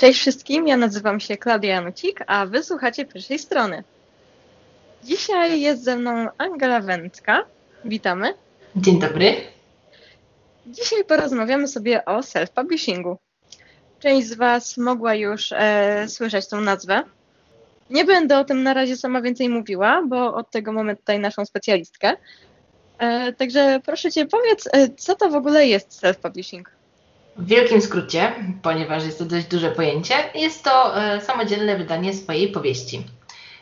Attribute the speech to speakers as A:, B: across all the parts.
A: Cześć wszystkim, ja nazywam się Klaudia Janucik, a wysłuchacie pierwszej strony. Dzisiaj jest ze mną Angela Wędka. Witamy.
B: Dzień dobry.
A: Dzisiaj porozmawiamy sobie o self-publishingu. Część z Was mogła już e, słyszeć tą nazwę. Nie będę o tym na razie sama więcej mówiła, bo od tego mamy tutaj naszą specjalistkę. E, także proszę Cię, powiedz, e, co to w ogóle jest self-publishing?
B: W wielkim skrócie, ponieważ jest to dość duże pojęcie, jest to e, samodzielne wydanie swojej powieści.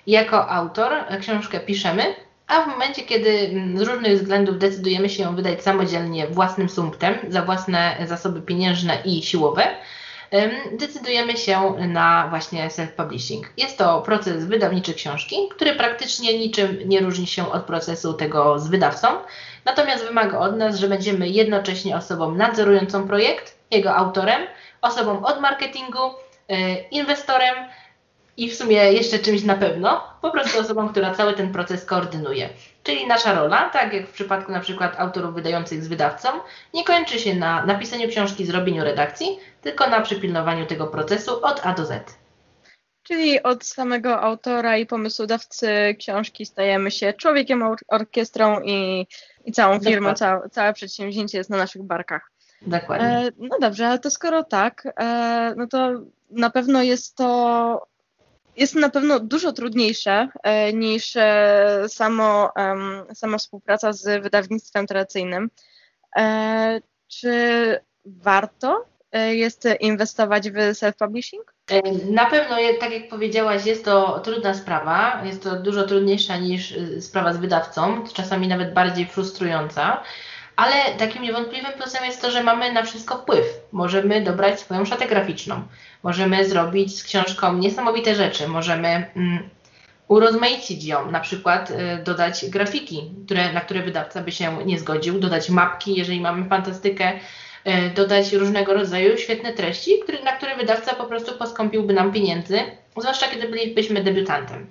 B: Jako autor e, książkę piszemy, a w momencie, kiedy mm, z różnych względów decydujemy się ją wydać samodzielnie własnym sumptem, za własne zasoby pieniężne i siłowe, em, decydujemy się na właśnie self-publishing. Jest to proces wydawniczy książki, który praktycznie niczym nie różni się od procesu tego z wydawcą, natomiast wymaga od nas, że będziemy jednocześnie osobą nadzorującą projekt, jego autorem, osobą od marketingu, e, inwestorem i w sumie jeszcze czymś na pewno, po prostu osobą, która cały ten proces koordynuje. Czyli nasza rola, tak jak w przypadku na przykład autorów wydających z wydawcą, nie kończy się na napisaniu książki, zrobieniu redakcji, tylko na przypilnowaniu tego procesu od A do Z.
A: Czyli od samego autora i pomysłodawcy książki stajemy się człowiekiem, or- orkiestrą i, i całą firmą, całe, całe przedsięwzięcie jest na naszych barkach.
B: Dokładnie.
A: E, no dobrze, ale to skoro tak, e, no to na pewno jest to jest na pewno dużo trudniejsze e, niż samo, sama współpraca z wydawnictwem tradycyjnym. Czy warto jest inwestować w self-publishing?
B: Na pewno, tak jak powiedziałaś, jest to trudna sprawa. Jest to dużo trudniejsza niż sprawa z wydawcą, czasami nawet bardziej frustrująca. Ale takim niewątpliwym plusem jest to, że mamy na wszystko wpływ. Możemy dobrać swoją szatę graficzną. Możemy zrobić z książką niesamowite rzeczy. Możemy mm, urozmaicić ją, na przykład y, dodać grafiki, które, na które wydawca by się nie zgodził, dodać mapki, jeżeli mamy fantastykę, y, dodać różnego rodzaju świetne treści, który, na które wydawca po prostu poskąpiłby nam pieniędzy, zwłaszcza kiedy bylibyśmy debiutantem.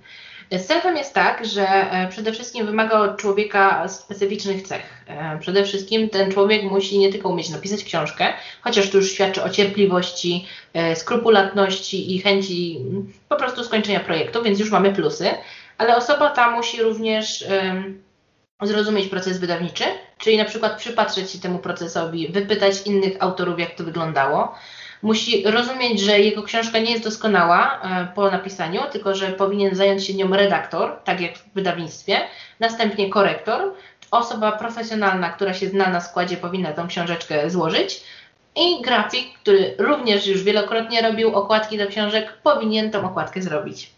B: Selfem jest tak, że e, przede wszystkim wymaga od człowieka specyficznych cech. E, Przede wszystkim ten człowiek musi nie tylko umieć napisać książkę, chociaż to już świadczy o cierpliwości, e, skrupulatności i chęci mm, po prostu skończenia projektu, więc już mamy plusy, ale osoba ta musi również zrozumieć proces wydawniczy, czyli na przykład przypatrzeć się temu procesowi, wypytać innych autorów, jak to wyglądało. Musi rozumieć, że jego książka nie jest doskonała e, po napisaniu, tylko że powinien zająć się nią redaktor, tak jak w wydawnictwie, następnie korektor, osoba profesjonalna, która się zna na składzie, powinna tą książeczkę złożyć. I grafik, który również już wielokrotnie robił okładki do książek, powinien tą okładkę zrobić.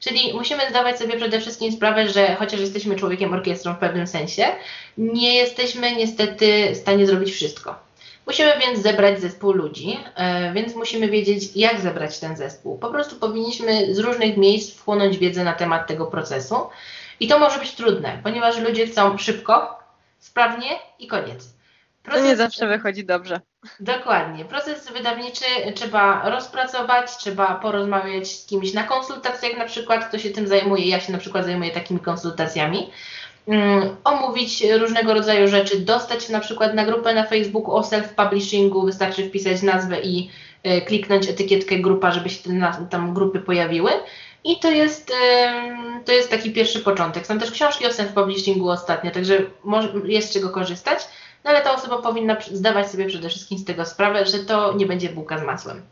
B: Czyli musimy zdawać sobie przede wszystkim sprawę, że chociaż jesteśmy człowiekiem orkiestrą w pewnym sensie, nie jesteśmy niestety w stanie zrobić wszystko. Musimy więc zebrać zespół ludzi, e, więc musimy wiedzieć, jak zebrać ten zespół. Po prostu powinniśmy z różnych miejsc wchłonąć wiedzę na temat tego procesu. I to może być trudne, ponieważ ludzie chcą szybko, sprawnie i koniec.
A: To nie zawsze wychodzi dobrze.
B: Dokładnie. Proces wydawniczy trzeba rozpracować, trzeba porozmawiać z kimś na konsultacjach na przykład, kto się tym zajmuje. Ja się na przykład zajmuję takimi konsultacjami. Um, omówić różnego rodzaju rzeczy, dostać się na przykład na grupę na Facebooku o self-publishingu, wystarczy wpisać nazwę i e, kliknąć etykietkę grupa, żeby się tam grupy pojawiły. I to jest, to jest taki pierwszy początek. Są też książki o self-publishingu ostatnio, także jest czego korzystać. No ale ta osoba powinna zdawać sobie przede wszystkim z tego sprawę, że to nie będzie bułka z masłem.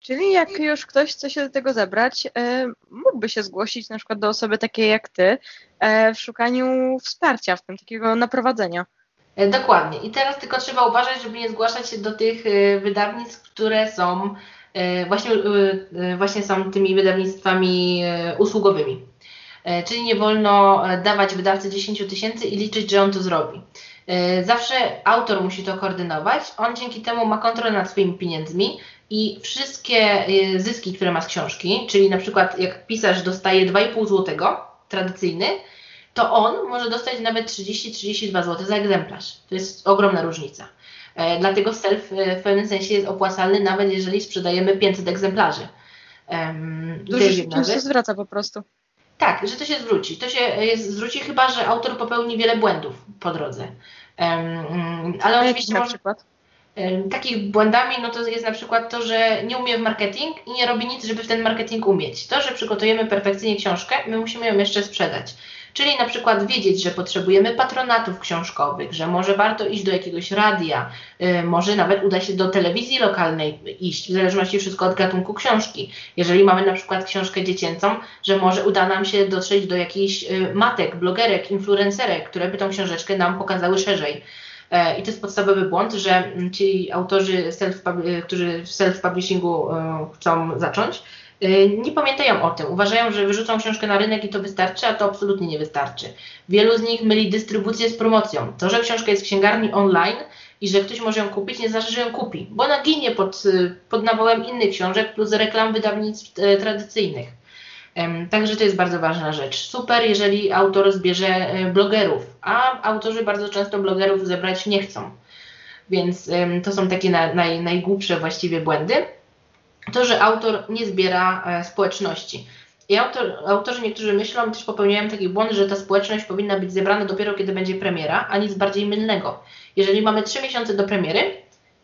A: Czyli jak już ktoś chce się do tego zebrać, e, mógłby się zgłosić na przykład do osoby takiej jak ty e, w szukaniu wsparcia, w tym takiego naprowadzenia.
B: E, Dokładnie. I teraz tylko trzeba uważać, żeby nie zgłaszać się do tych wydawnictw, które są właśnie, właśnie są tymi wydawnictwami usługowymi. Czyli nie wolno dawać wydawcy 10 tysięcy i liczyć, że on to zrobi. Zawsze autor musi to koordynować. On dzięki temu ma kontrolę nad swoimi pieniędzmi i wszystkie e, zyski, które ma z książki, czyli na przykład jak pisarz dostaje 2,5 zł, tradycyjny, to on może dostać nawet 30-32 zł za egzemplarz. To jest ogromna różnica. E, dlatego self e, w pewnym sensie jest opłacalny, nawet jeżeli sprzedajemy 500 egzemplarzy. To
A: Dużo
B: jest
A: się zwraca po prostu.
B: Tak, że to się zwróci. To się e, zwróci chyba, że autor popełni wiele błędów po drodze. Mm, ale oczywiście
A: na
B: może,
A: przykład?
B: Takich błędami no to jest na przykład to, że nie umie w marketing i nie robi nic, żeby w ten marketing umieć. To, że przygotujemy perfekcyjnie książkę, my musimy ją jeszcze sprzedać. Czyli na przykład wiedzieć, że potrzebujemy patronatów książkowych, że może warto iść do jakiegoś radia, yy, może nawet uda się do telewizji lokalnej iść, w zależności wszystko od gatunku książki. Jeżeli mamy na przykład książkę dziecięcą, że może uda nam się dotrzeć do jakichś yy, matek, blogerek, influencerek, które by tą książeczkę nam pokazały szerzej. E, I to jest podstawowy błąd, że ci autorzy, self którzy w self-publishingu e, chcą zacząć, e, nie pamiętają o tym. Uważają, że wyrzucą książkę na rynek i to wystarczy, a to absolutnie nie wystarczy. Wielu z nich myli dystrybucję z promocją. To, że książka jest w księgarni online i że ktoś może ją kupić, nie znaczy, że ją kupi, bo ona ginie pod, pod nawołem innych książek plus reklam wydawnictw tradycyjnych. Także to jest bardzo ważna rzecz. Super, jeżeli autor zbierze e, blogerów, a autorzy bardzo często blogerów zebrać nie chcą. Więc to są takie naj, najgłupsze właściwie błędy. To, że autor nie zbiera e, społeczności. I autor, autorzy niektórzy myślą, też popełniają taki błąd, że ta społeczność powinna być zebrana dopiero kiedy będzie premiera, a nic bardziej mylnego. Jeżeli mamy trzy miesiące do premiery,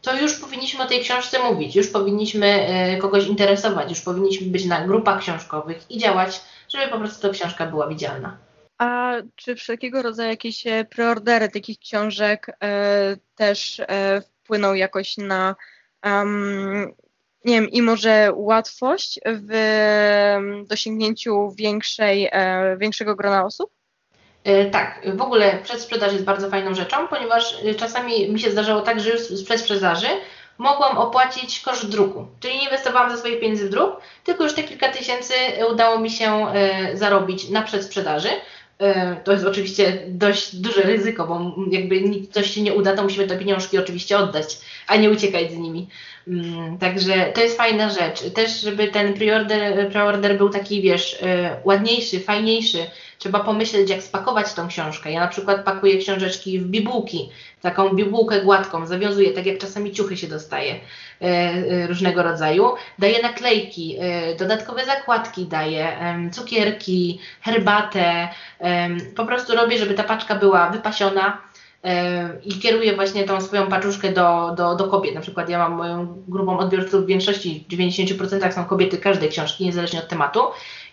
B: to już powinniśmy o tej książce mówić, już powinniśmy e, kogoś interesować, już powinniśmy być na grupach książkowych i działać, żeby po prostu ta książka była widzialna.
A: A czy wszelkiego rodzaju jakieś e, preordery takich książek e, też e, wpłyną jakoś na, um, nie wiem, i może łatwość w dosięgnięciu większej, e, większego grona osób?
B: E, tak, w ogóle przedsprzedaż jest bardzo fajną rzeczą, ponieważ e, czasami mi się zdarzało tak, że już z przedsprzedaży mogłam opłacić koszt druku. Czyli nie inwestowałam ze swoich pieniędzy w druk, tylko już te kilka tysięcy udało mi się e, zarobić na przedsprzedaży. To jest oczywiście dość duże ryzyko, bo jakby coś się nie uda, to musimy te pieniążki oczywiście oddać, a nie uciekać z nimi. Mm, także to jest fajna rzecz. Też, żeby ten preorder, preorder był taki, wiesz, ładniejszy, fajniejszy, trzeba pomyśleć, jak spakować tą książkę. Ja na przykład pakuję książeczki w bibułki, taką bibułkę gładką, zawiązuję, tak jak czasami ciuchy się dostaje e, e, różnego rodzaju. Daję naklejki, dodatkowe zakładki daję, cukierki, herbatę. Po prostu robię, żeby ta paczka była wypasiona, i kieruję właśnie tą swoją paczuszkę do, do, do kobiet. Na przykład ja mam moją grupą odbiorców w większości, w 90% są kobiety każdej książki, niezależnie od tematu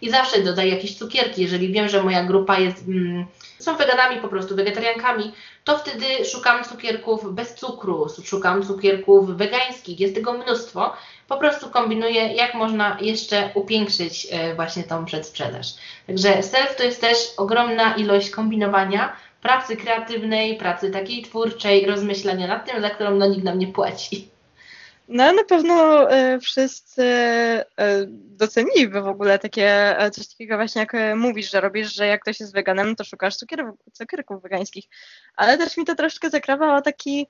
B: i zawsze dodaję jakieś cukierki. Jeżeli wiem, że moja grupa jest, mm, są weganami po prostu, wegetariankami, to wtedy szukam cukierków bez cukru, szukam cukierków wegańskich, jest tego mnóstwo. Po prostu kombinuję, jak można jeszcze upiększyć e, właśnie tą przedsprzedaż. Także self to jest też ogromna ilość kombinowania, pracy kreatywnej, pracy takiej twórczej, rozmyślania nad tym, za którą no, nikt nam nie płaci.
A: No na pewno e, wszyscy e, doceniliby w ogóle takie, e, coś takiego właśnie jak mówisz, że robisz, że jak ktoś jest weganem, to szukasz cukierów, cukierków wegańskich. Ale też mi to troszkę zakrawało taki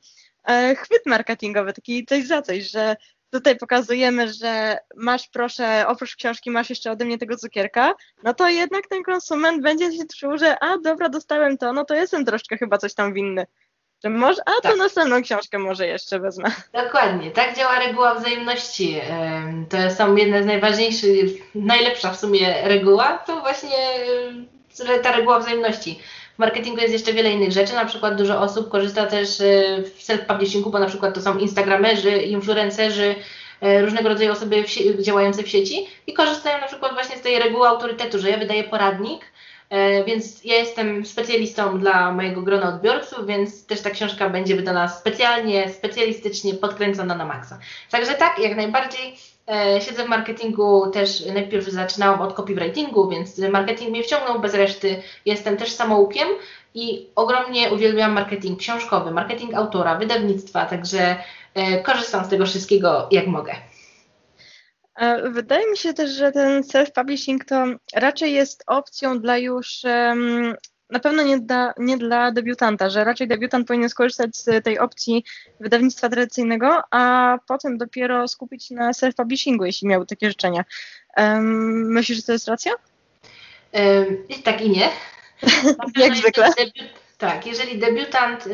A: chwyt marketingowy, taki coś za coś, że tutaj pokazujemy, że masz proszę, oprócz książki masz jeszcze ode mnie tego cukierka, no to jednak ten konsument będzie się czuł, że a dobra, dostałem to, no to jestem troszkę chyba coś tam winny. Że może, a tak. to następną książkę może jeszcze wezmę.
B: Dokładnie, tak działa reguła wzajemności. To są jedne z najważniejszych, najlepsza w sumie reguła, to właśnie ta reguła wzajemności. W marketingu jest jeszcze wiele innych rzeczy, na przykład dużo osób korzysta też e, w self-publishingu, bo na przykład to są instagramerzy, influencerzy, e, różnego rodzaju osoby w działające w sieci i korzystają na przykład właśnie z tej reguły autorytetu, że ja wydaję poradnik, e, więc ja jestem specjalistą dla mojego grona odbiorców, więc też ta książka będzie wydana specjalnie, specjalistycznie, podkręcona na maksa. Także tak, jak najbardziej siedzę w marketingu też, najpierw zaczynałam od copywritingu, więc marketing mnie wciągnął bez reszty. Jestem też samoukiem i ogromnie uwielbiam marketing książkowy, marketing autora, wydawnictwa, także e, korzystam z tego wszystkiego jak mogę.
A: E, wydaje mi się też, że ten self-publishing to raczej jest opcją dla już na pewno nie dla, nie dla debiutanta, że raczej debiutant powinien skorzystać z tej opcji wydawnictwa tradycyjnego, a potem dopiero skupić się na self-publishingu, jeśli miał takie życzenia. Um, myślisz, że to jest racja?
B: Um, tak i nie.
A: Jak zwykle.
B: Debiut, tak, jeżeli debiutant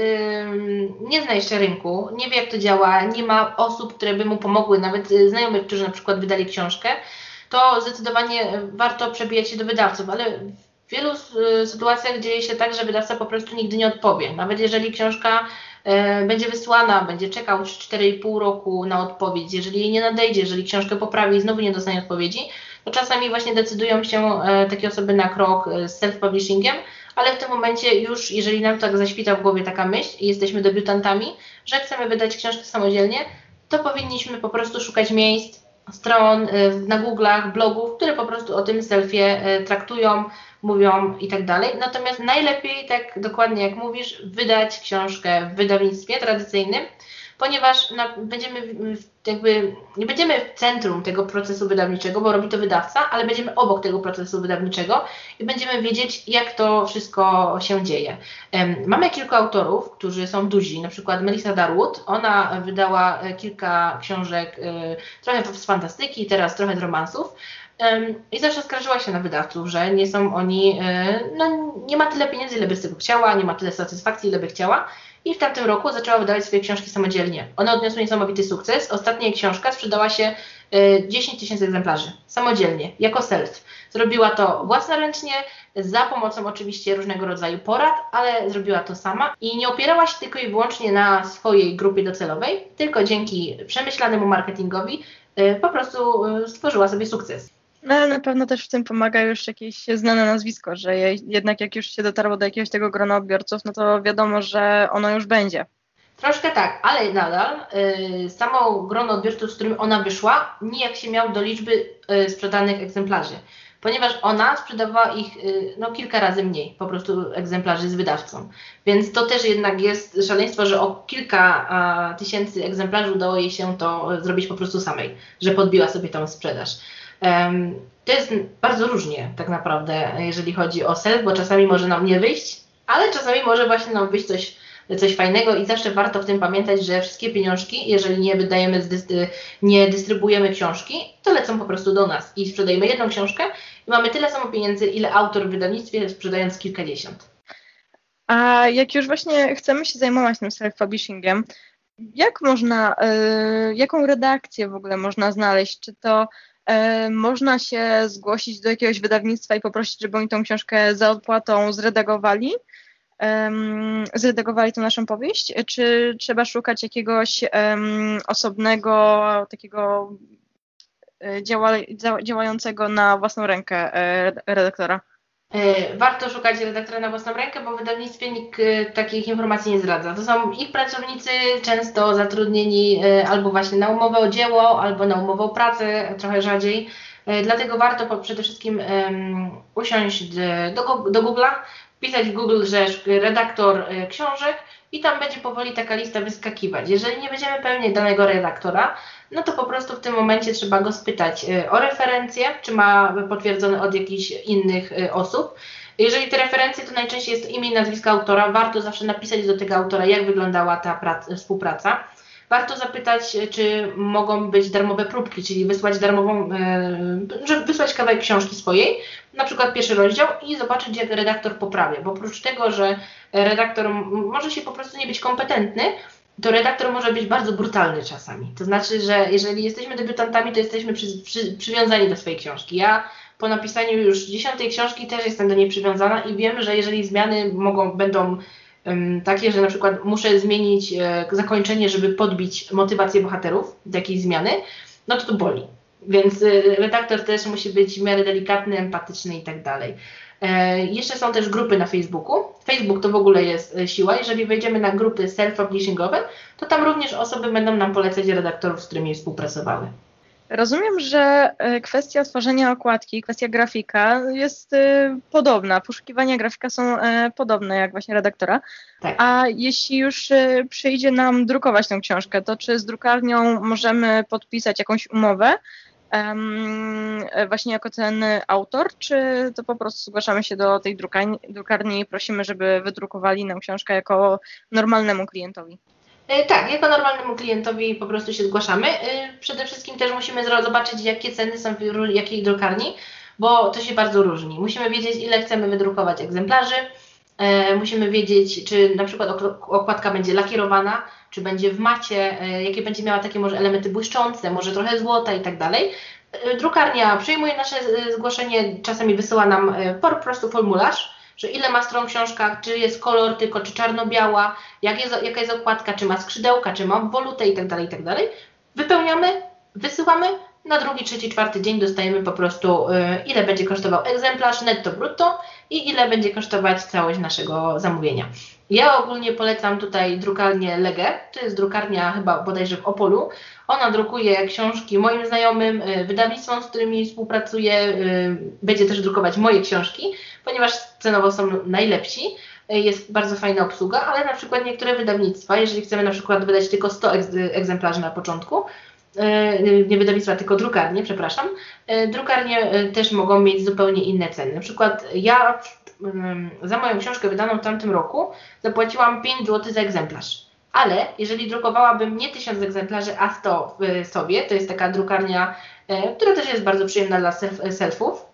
B: nie zna jeszcze rynku, nie wie jak to działa, nie ma osób, które by mu pomogły, nawet y, znajomych, którzy na przykład wydali książkę, to zdecydowanie warto przebijać się do wydawców, ale w wielu y, sytuacjach dzieje się tak, że wydawca po prostu nigdy nie odpowie. Nawet jeżeli książka będzie wysłana, będzie czekał 4,5 roku na odpowiedź. Jeżeli jej nie nadejdzie, jeżeli książkę poprawi i znowu nie dostanie odpowiedzi, to czasami właśnie decydują się takie osoby na krok z self-publishingiem, ale w tym momencie już, jeżeli nam tak zaświta w głowie taka myśl i jesteśmy debiutantami, że chcemy wydać książkę samodzielnie, to powinniśmy po prostu szukać miejsc, stron y, na Google'ach, blogów, które po prostu o tym selfie y, traktują, mówią i tak dalej. Natomiast najlepiej, tak dokładnie jak mówisz, wydać książkę w wydawnictwie tradycyjnym, ponieważ na, będziemy jakby nie będziemy w centrum tego procesu wydawniczego, bo robi to wydawca, ale będziemy obok tego procesu wydawniczego i będziemy wiedzieć, jak to wszystko się dzieje. Mamy kilku autorów, którzy są duzi, na przykład Melissa Darwood, ona wydała e, kilka książek, e, trochę z fantastyki, teraz trochę z romansów. I zawsze skarżyła się na wydawców, że nie są oni, e, no nie ma tyle pieniędzy, ile by z tego chciała, nie ma tyle satysfakcji, ile by chciała i w tamtym roku zaczęła wydawać swoje książki samodzielnie. One odniosły niesamowity sukces. Ostatnia książka sprzedała się 10 y, tysięcy egzemplarzy samodzielnie, jako self. Zrobiła to własnoręcznie, za pomocą oczywiście różnego rodzaju porad, ale zrobiła to sama i nie opierała się tylko i wyłącznie na swojej grupie docelowej, tylko dzięki przemyślanemu marketingowi y, po prostu stworzyła sobie sukces.
A: No ale na pewno też w tym pomaga już jakieś znane nazwisko, że jednak jak już się dotarło do jakiegoś tego grona odbiorców, no to wiadomo, że ono już będzie.
B: Troszkę tak, ale nadal y, samo grono odbiorców, z którym ona wyszła, nijak się miał do liczby y, sprzedanych egzemplarzy, ponieważ ona sprzedawała ich y, no, kilka razy mniej, po prostu egzemplarzy z wydawcą. Więc to też jednak jest szaleństwo, że o kilka a, tysięcy egzemplarzy udało jej się to zrobić po prostu samej, że podbiła sobie tą sprzedaż. To jest bardzo różnie tak naprawdę, jeżeli chodzi o self, bo czasami może nam nie wyjść, ale czasami może właśnie nam wyjść coś, coś fajnego i zawsze warto w tym pamiętać, że wszystkie pieniążki, jeżeli nie wydajemy, nie dystrybuujemy książki, to lecą po prostu do nas i sprzedajemy jedną książkę i mamy tyle samo pieniędzy, ile autor w wydawnictwie, sprzedając kilkadziesiąt.
A: A jak już właśnie chcemy się zajmować tym self-publishingiem, jak można, y, jaką redakcję w ogóle można znaleźć? Czy to można się zgłosić do jakiegoś wydawnictwa i poprosić, żeby oni tą książkę za odpłatą zredagowali, zredagowali tę naszą powieść, czy trzeba szukać jakiegoś osobnego, takiego e, działającego na własną rękę e, redaktora?
B: E, warto szukać redaktora na własną rękę, bo w wydawnictwie nikt e, takich informacji nie zdradza. To są ich pracownicy często zatrudnieni e, albo właśnie na umowę o dzieło, albo na umowę o pracę, trochę rzadziej. Dlatego warto przede wszystkim usiąść do, do Google'a, wpisać w Google, że redaktor książek i tam będzie powoli taka lista wyskakiwać. Jeżeli nie będziemy pewni danego redaktora, no to po prostu w tym momencie trzeba go spytać y, o referencję, czy ma potwierdzone od jakichś innych y, osób. Jeżeli te referencje to najczęściej jest imię i nazwisko autora, warto zawsze napisać do tego autora, jak wyglądała ta praca, współpraca. Warto zapytać, y, czy mogą być darmowe próbki, czyli wysłać darmową, żeby wysłać kawałek książki swojej, na przykład pierwszy rozdział i zobaczyć, jak redaktor poprawia. Bo oprócz tego, że redaktor może się po prostu nie być kompetentny, to redaktor może być bardzo brutalny czasami. To znaczy, że jeżeli jesteśmy debiutantami, to jesteśmy przy, przy, przywiązani do swojej książki. Ja po napisaniu już dziesiątej książki też jestem do niej przywiązana i wiem, że jeżeli zmiany mogą, będą takie, że na przykład muszę zmienić e, zakończenie, żeby podbić motywację bohaterów do jakiejś zmiany, no to to boli. Więc e, redaktor też musi być w miarę delikatny, empatyczny i tak dalej. E, jeszcze są też grupy na Facebooku. Facebook to w ogóle jest siła. Jeżeli wejdziemy na grupy self-publishingowe, to tam również osoby będą nam polecać redaktorów, z którymi współpracowały.
A: Rozumiem, że e, kwestia tworzenia okładki, kwestia grafika jest podobna. Poszukiwania grafika są podobne jak właśnie redaktora. Tak. A jeśli już przyjdzie nam drukować tę książkę, to czy z drukarnią możemy podpisać jakąś umowę, właśnie jako ten autor, czy to po prostu zgłaszamy się do tej drukarni, drukarni i prosimy, żeby wydrukowali nam książkę jako normalnemu klientowi?
B: E, tak, jako normalnemu klientowi po prostu się zgłaszamy. E, przede wszystkim też musimy zobaczyć, jakie ceny są w jakiej drukarni, bo to się bardzo różni. Musimy wiedzieć, ile chcemy wydrukować egzemplarzy, e, musimy wiedzieć, czy na przykład okładka będzie lakierowana, czy będzie w macie, jakie będzie miała takie może elementy błyszczące, może trochę złota i tak dalej. Drukarnia przyjmuje nasze zgłoszenie, czasami wysyła nam po prostu formularz, że ile ma stron książka, czy jest kolor tylko, czy czarno-biała, jak jest, jaka jest okładka, czy ma skrzydełka, czy ma obwolutę i tak dalej, i tak. Wypełniamy, wysyłamy, na drugi, trzeci, czwarty dzień dostajemy po prostu y, ile będzie kosztował egzemplarz netto brutto i ile będzie kosztować całość naszego zamówienia. Ja ogólnie polecam tutaj drukarnię Legę, to jest drukarnia chyba bodajże w Opolu. Ona drukuje książki moim znajomym, y, wydawnictwom, z którymi współpracuję, y, będzie też drukować moje książki, ponieważ cenowo są najlepsi. Jest bardzo fajna obsługa, ale na przykład niektóre wydawnictwa, jeżeli chcemy na przykład wydać tylko 100 egzemplarzy na początku, nie wydawnictwa, tylko drukarnie, przepraszam, drukarnie też mogą mieć zupełnie inne ceny. Na przykład ja za moją książkę wydaną w tamtym roku zapłaciłam 5 zł za egzemplarz. Ale jeżeli drukowałabym nie 1000 egzemplarzy, a 100 w sobie, to jest taka drukarnia, która też jest bardzo przyjemna dla selfów,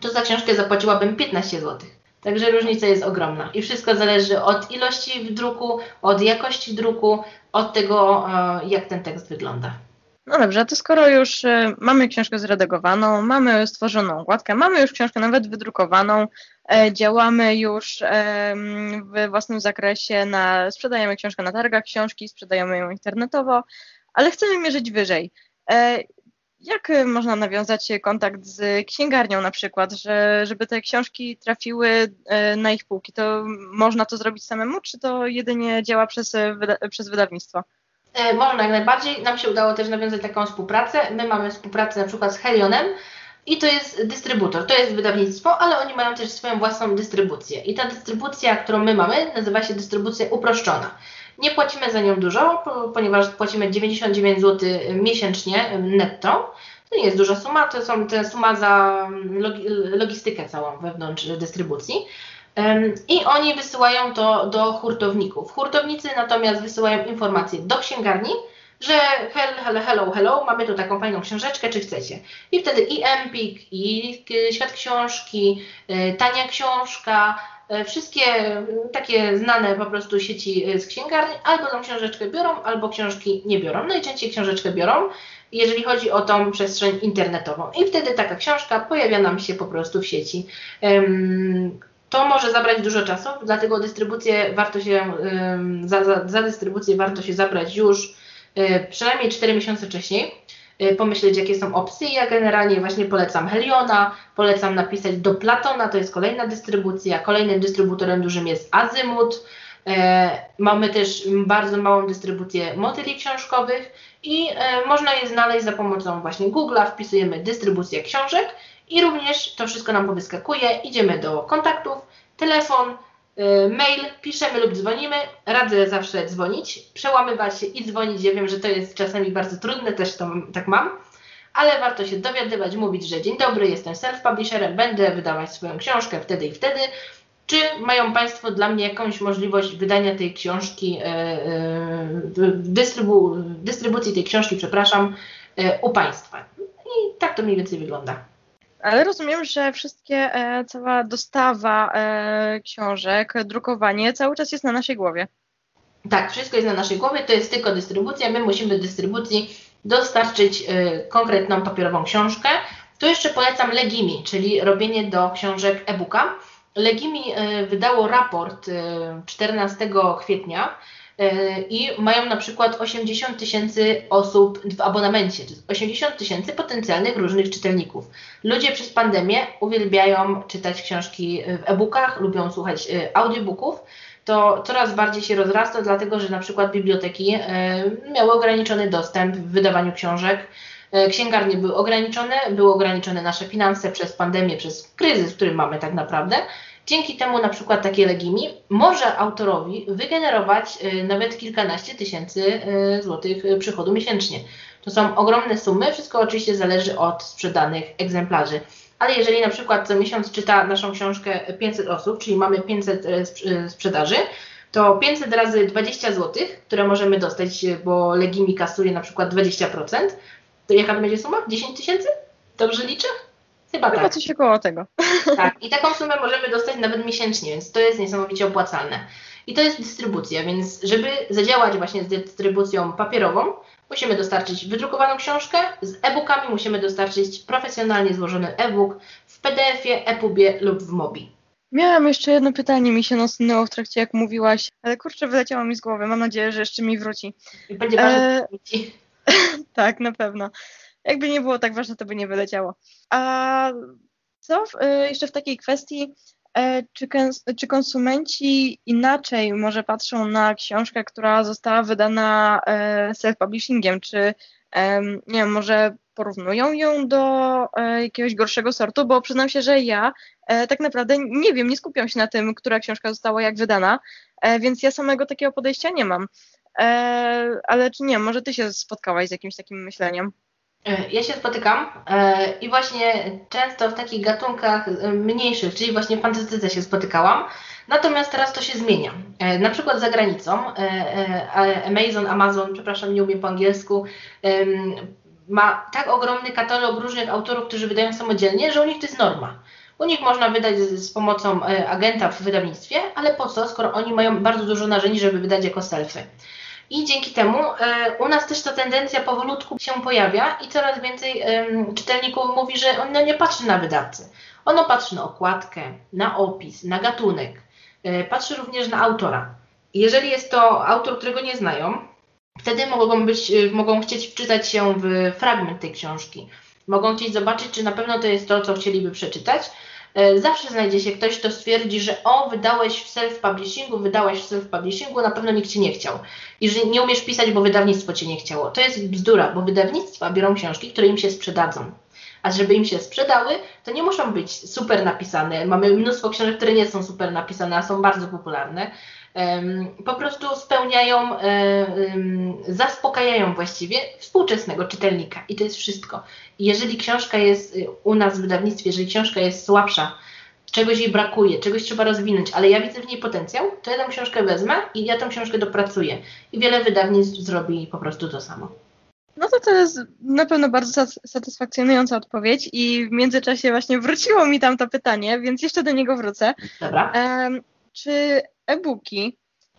B: to za książkę zapłaciłabym 15 zł. Także różnica jest ogromna i wszystko zależy od ilości w druku, od jakości druku, od tego, jak ten tekst wygląda.
A: No dobrze, to skoro już y, mamy książkę zredagowaną, mamy stworzoną okładkę, mamy już książkę nawet wydrukowaną, e, działamy już w własnym zakresie, na, sprzedajemy książkę na targach książki, sprzedajemy ją internetowo, ale chcemy mierzyć wyżej. E, jak można nawiązać kontakt z księgarnią na przykład, że, żeby te książki trafiły e, na ich półki? To można to zrobić samemu, czy to jedynie działa przez, przez wydawnictwo?
B: E, można jak najbardziej. Nam się udało też nawiązać taką współpracę. My mamy współpracę na przykład z Helionem i to jest dystrybutor, to jest wydawnictwo, ale oni mają też swoją własną dystrybucję. I ta dystrybucja, którą my mamy, nazywa się dystrybucja uproszczona. Nie płacimy za nią dużo, ponieważ płacimy 99 zł miesięcznie netto. To nie jest duża suma, to te suma za logistykę całą wewnątrz dystrybucji. I oni wysyłają to do hurtowników. Hurtownicy natomiast wysyłają informacje do księgarni, że hello, hello, hello, mamy tu taką fajną książeczkę, czy chcecie? I wtedy i Empik, i Świat Książki, y, Tania Książka, y, wszystkie takie znane po prostu sieci y, z księgarni albo tą książeczkę biorą, albo książki nie biorą. Najczęściej książeczkę biorą, jeżeli chodzi o tą przestrzeń internetową. I wtedy taka książka pojawia nam się po prostu w sieci. To może zabrać dużo czasu, dlatego dystrybucję warto się, za, za, za dystrybucję warto się zabrać już y, przynajmniej 4 miesiące wcześniej, y, pomyśleć jakie są opcje. Ja generalnie właśnie polecam Heliona, polecam napisać do Platona, to jest kolejna dystrybucja. Kolejnym dystrybutorem dużym jest Azymut. E, mamy też bardzo małą dystrybucję motyli książkowych i można je znaleźć za pomocą właśnie Google'a, wpisujemy dystrybucję książek i również to wszystko nam powyskakuje. Idziemy do kontaktów, telefon, y, mail, piszemy lub dzwonimy. Radzę zawsze dzwonić, przełamywać się i dzwonić. Ja wiem, że to jest czasami bardzo trudne, też to tak mam, ale warto się dowiadywać, mówić, że dzień dobry, jestem self-publisherem, będę wydawać swoją książkę wtedy i wtedy. Czy mają Państwo dla mnie jakąś możliwość wydania tej książki, e, e, dystrybu, dystrybucji tej książki, przepraszam, e, u Państwa? I tak to mniej więcej wygląda.
A: Ale rozumiem, że wszystkie, e, cała dostawa e, książek, drukowanie cały czas jest na naszej głowie.
B: Tak, wszystko jest na naszej głowie, to jest tylko dystrybucja. My musimy dystrybucji dostarczyć e, konkretną papierową książkę. Tu jeszcze polecam Legimi, czyli robienie do książek e-booka. Legimi wydało raport 14 kwietnia E, i mają na przykład 80 tysięcy osób w abonamencie, 80 tysięcy potencjalnych różnych czytelników. Ludzie przez pandemię uwielbiają czytać książki w e-bookach, lubią słuchać e, audiobooków. To coraz bardziej się rozrasta, dlatego że na przykład biblioteki e, miały ograniczony dostęp w wydawaniu książek. Księgarnie były ograniczone, były ograniczone nasze finanse przez pandemię, przez kryzys, który mamy tak naprawdę. Dzięki temu na przykład takie legimi może autorowi wygenerować y, nawet kilkanaście tysięcy y, złotych y, przychodu miesięcznie. To są ogromne sumy, wszystko oczywiście zależy od sprzedanych egzemplarzy. Ale jeżeli na przykład co miesiąc czyta naszą książkę 500 osób, czyli mamy 500 sprzedaży, to 500 razy 20 zł, które możemy dostać, bo Legimi kasuje na przykład 20%, to jaka to będzie suma? 10 tysięcy? Dobrze liczę?
A: Chyba, Chyba tak. coś około tego.
B: Tak, i taką sumę możemy dostać nawet miesięcznie, więc to jest niesamowicie opłacalne. I to jest dystrybucja, więc żeby zadziałać właśnie z dystrybucją papierową, musimy dostarczyć wydrukowaną książkę, z e-bookami musimy dostarczyć profesjonalnie złożony e-book w PDF-ie, EPUBie lub w MOBI.
A: Miałam jeszcze jedno pytanie, mi się nasunęło w trakcie jak mówiłaś, ale kurczę, wyleciało mi z głowy. Mam nadzieję, że jeszcze mi wróci.
B: I będzie ważne, e...
A: tak, na pewno. Jakby nie było tak ważne, to by nie wyleciało. A co w, e, jeszcze w takiej kwestii, e, czy, czy konsumenci inaczej może patrzą na książkę, która została wydana e, self-publishingiem, czy nie wiem, może porównują ją do jakiegoś gorszego sortu, bo przyznam się, że ja tak naprawdę nie wiem, nie skupiam się na tym, która książka została jak wydana, więc ja samego takiego podejścia nie mam. Ale czy nie, może ty się spotkałaś z jakimś takim myśleniem?
B: E, ja się spotykam e, i właśnie często w takich gatunkach e, mniejszych, czyli właśnie fantastyce się spotykałam. Natomiast teraz to się zmienia. Na przykład za granicą Amazon, Amazon, przepraszam, nie umiem po angielsku, ma tak ogromny katalog różnych autorów, którzy wydają samodzielnie, że u nich to jest norma. U nich można wydać z, pomocą agenta w wydawnictwie, ale po co, skoro oni mają bardzo dużo narzędzi, żeby wydać jako selfy. I dzięki temu e, u nas też ta tendencja powolutku się pojawia i coraz więcej czytelników mówi, że on nie patrzy na wydawcę. Ono patrzy na okładkę, na opis, na gatunek, e, patrzy również na autora. Jeżeli jest to autor, którego nie znają, wtedy mogą, być, e, mogą chcieć wczytać się w fragment tej książki. Mogą chcieć zobaczyć, czy na pewno to jest to, co chcieliby przeczytać, zawsze znajdzie się ktoś, kto stwierdzi, że o, wydałeś w self-publishingu, wydałeś w self-publishingu, na pewno nikt Cię nie chciał. I że nie umiesz pisać, bo wydawnictwo Cię nie chciało. To jest bzdura, bo wydawnictwa biorą książki, które im się sprzedadzą. A żeby im się sprzedały, to nie muszą być super napisane. Mamy mnóstwo książek, które nie są super napisane, a są bardzo popularne po prostu spełniają, zaspokajają właściwie współczesnego czytelnika i to jest wszystko. Jeżeli książka jest y, u nas w wydawnictwie, jeżeli książka jest słabsza, czegoś jej brakuje, czegoś trzeba rozwinąć, ale ja widzę w niej potencjał, to ja tę książkę wezmę i ja tę książkę dopracuję. I wiele wydawnictw zrobi po prostu to samo.
A: No to to jest na pewno bardzo satysfakcjonująca odpowiedź i w międzyczasie właśnie wróciło mi tam to pytanie, więc jeszcze do niego wrócę.
B: Dobra. Um,
A: czy e-booki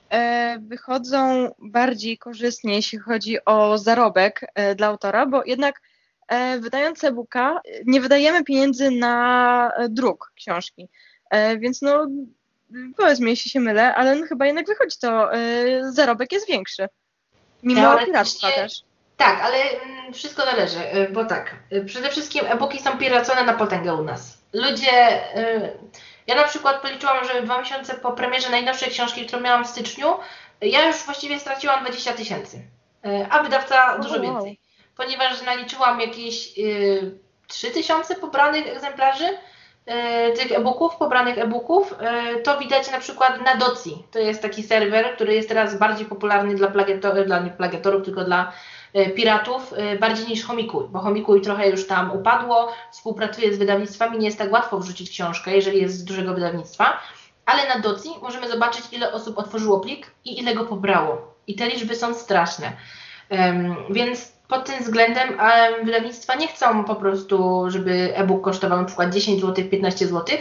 A: e, wychodzą bardziej korzystnie, jeśli chodzi o zarobek e, dla autora, bo jednak e, wydając e-booka nie wydajemy pieniędzy na druk książki. Więc no powiedz mi, jeśli się mylę, ale no chyba jednak wychodzi to, zarobek jest większy. Mimo piractwa też.
B: Tak, ale mm, wszystko należy, bo tak, przede wszystkim e-booki są piracone na potęgę u nas. Ludzie ja na przykład policzyłam, że dwa miesiące po premierze najnowszej książki, którą miałam w styczniu, ja już właściwie straciłam 20 tysięcy, e, a wydawca dużo więcej. Ponieważ naliczyłam jakieś y, 3 tysiące pobranych egzemplarzy y, tych e-booków, pobranych e-booków, y, to widać na przykład na Doci. To jest taki serwer, który jest teraz bardziej popularny dla, plagiatorów, dla plagiatorów, tylko dla E, piratów e, bardziej niż Homikuj, bo Homikuj trochę już tam upadło, współpracuje z wydawnictwami, nie jest tak łatwo wrzucić książkę, jeżeli jest z dużego wydawnictwa, ale na Doci możemy zobaczyć, ile osób otworzyło plik i ile go pobrało. I te liczby są straszne. Um, więc pod tym względem um, wydawnictwa nie chcą po prostu, żeby e-book kosztował przykład 10 zł, 15 zł,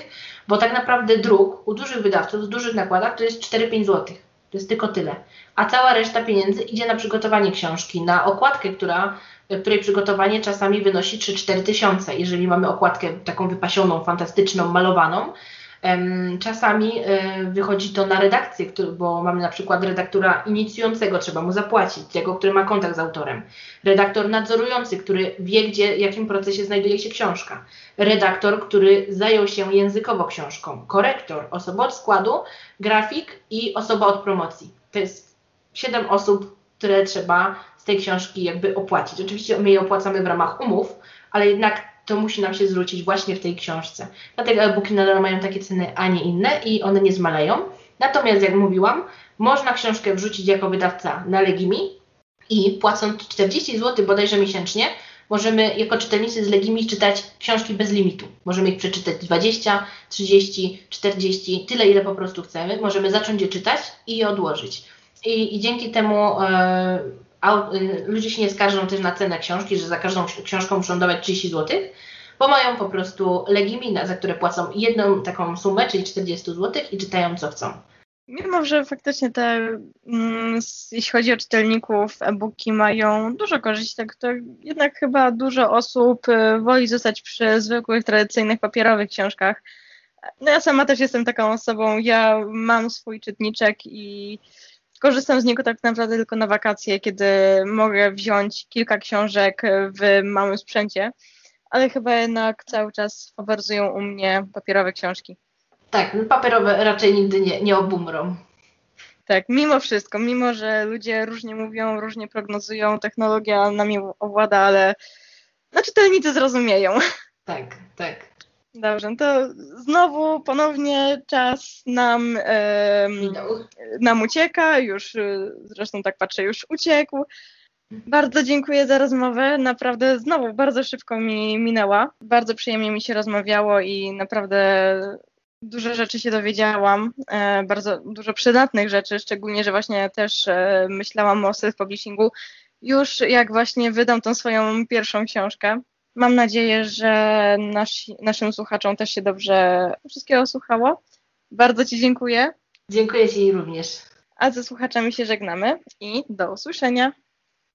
B: bo tak naprawdę druk u dużych wydawców, w dużych nakładach to jest 4-5 zł. To jest tylko tyle. A cała reszta pieniędzy idzie na przygotowanie książki, na okładkę, która, której przygotowanie czasami wynosi 3-4 tysiące. Jeżeli mamy okładkę taką wypasioną, fantastyczną, malowaną, Czasami e, wychodzi to na redakcję, bo mamy na przykład redaktora inicjującego, trzeba mu zapłacić, tego, który ma kontakt z autorem. Redaktor nadzorujący, który wie, gdzie, w jakim procesie znajduje się książka. Redaktor, który zajął się językowo książką. Korektor, osoba od składu, grafik i osoba od promocji. To jest siedem osób, które trzeba z tej książki jakby opłacić. Oczywiście my je opłacamy w ramach umów, ale jednak to musi nam się zwrócić właśnie w tej książce. Dlatego e-booki nadal mają takie ceny, a nie inne i one nie zmaleją. Natomiast, jak mówiłam, można książkę wrzucić jako wydawca na Legimi i płacąc 40 zł bodajże miesięcznie, możemy jako czytelnicy z Legimi czytać książki bez limitu. Możemy ich przeczytać 20, 30, 40, tyle ile po prostu chcemy. Możemy zacząć je czytać i je odłożyć. I, i dzięki temu e, ludzie się nie skarżą też na cenę książki, że za każdą książką muszą dawać 30 zł, bo mają po prostu legimina, za które płacą jedną taką sumę, czyli 40 zł i czytają co chcą.
A: Mimo, że faktycznie te, mm, jeśli chodzi o czytelników, e-booki mają dużo korzyści, tak to jednak chyba dużo osób y, woli zostać przy zwykłych, tradycyjnych, papierowych książkach. No ja sama też jestem taką osobą, ja mam swój czytniczek i korzystam z niego tak naprawdę tylko na wakacje, kiedy mogę wziąć kilka książek w małym sprzęcie, ale chyba jednak cały czas faworyzują u mnie papierowe książki.
B: Tak, no papierowe raczej nigdy nie, nie obumrą.
A: Tak, mimo wszystko, mimo że ludzie różnie mówią, różnie prognozują, technologia nami owłada, ale no, czytelnicy zrozumieją.
B: Tak, tak.
A: Dobrze, no to znowu ponownie czas nam, e, nam ucieka, już zresztą tak patrzę, już uciekł. Bardzo dziękuję za rozmowę. Naprawdę znowu bardzo szybko mi minęła. Bardzo przyjemnie mi się rozmawiało i naprawdę dużo rzeczy się dowiedziałam, e, bardzo dużo przydatnych rzeczy, szczególnie, że właśnie też e, myślałam o self-publishingu już jak właśnie wydam tą swoją pierwszą książkę. Mam nadzieję, że nasi, naszym słuchaczom też się dobrze wszystkiego słuchało. Bardzo Ci dziękuję.
B: Dziękuję Ci również.
A: A ze słuchaczami się żegnamy i do usłyszenia.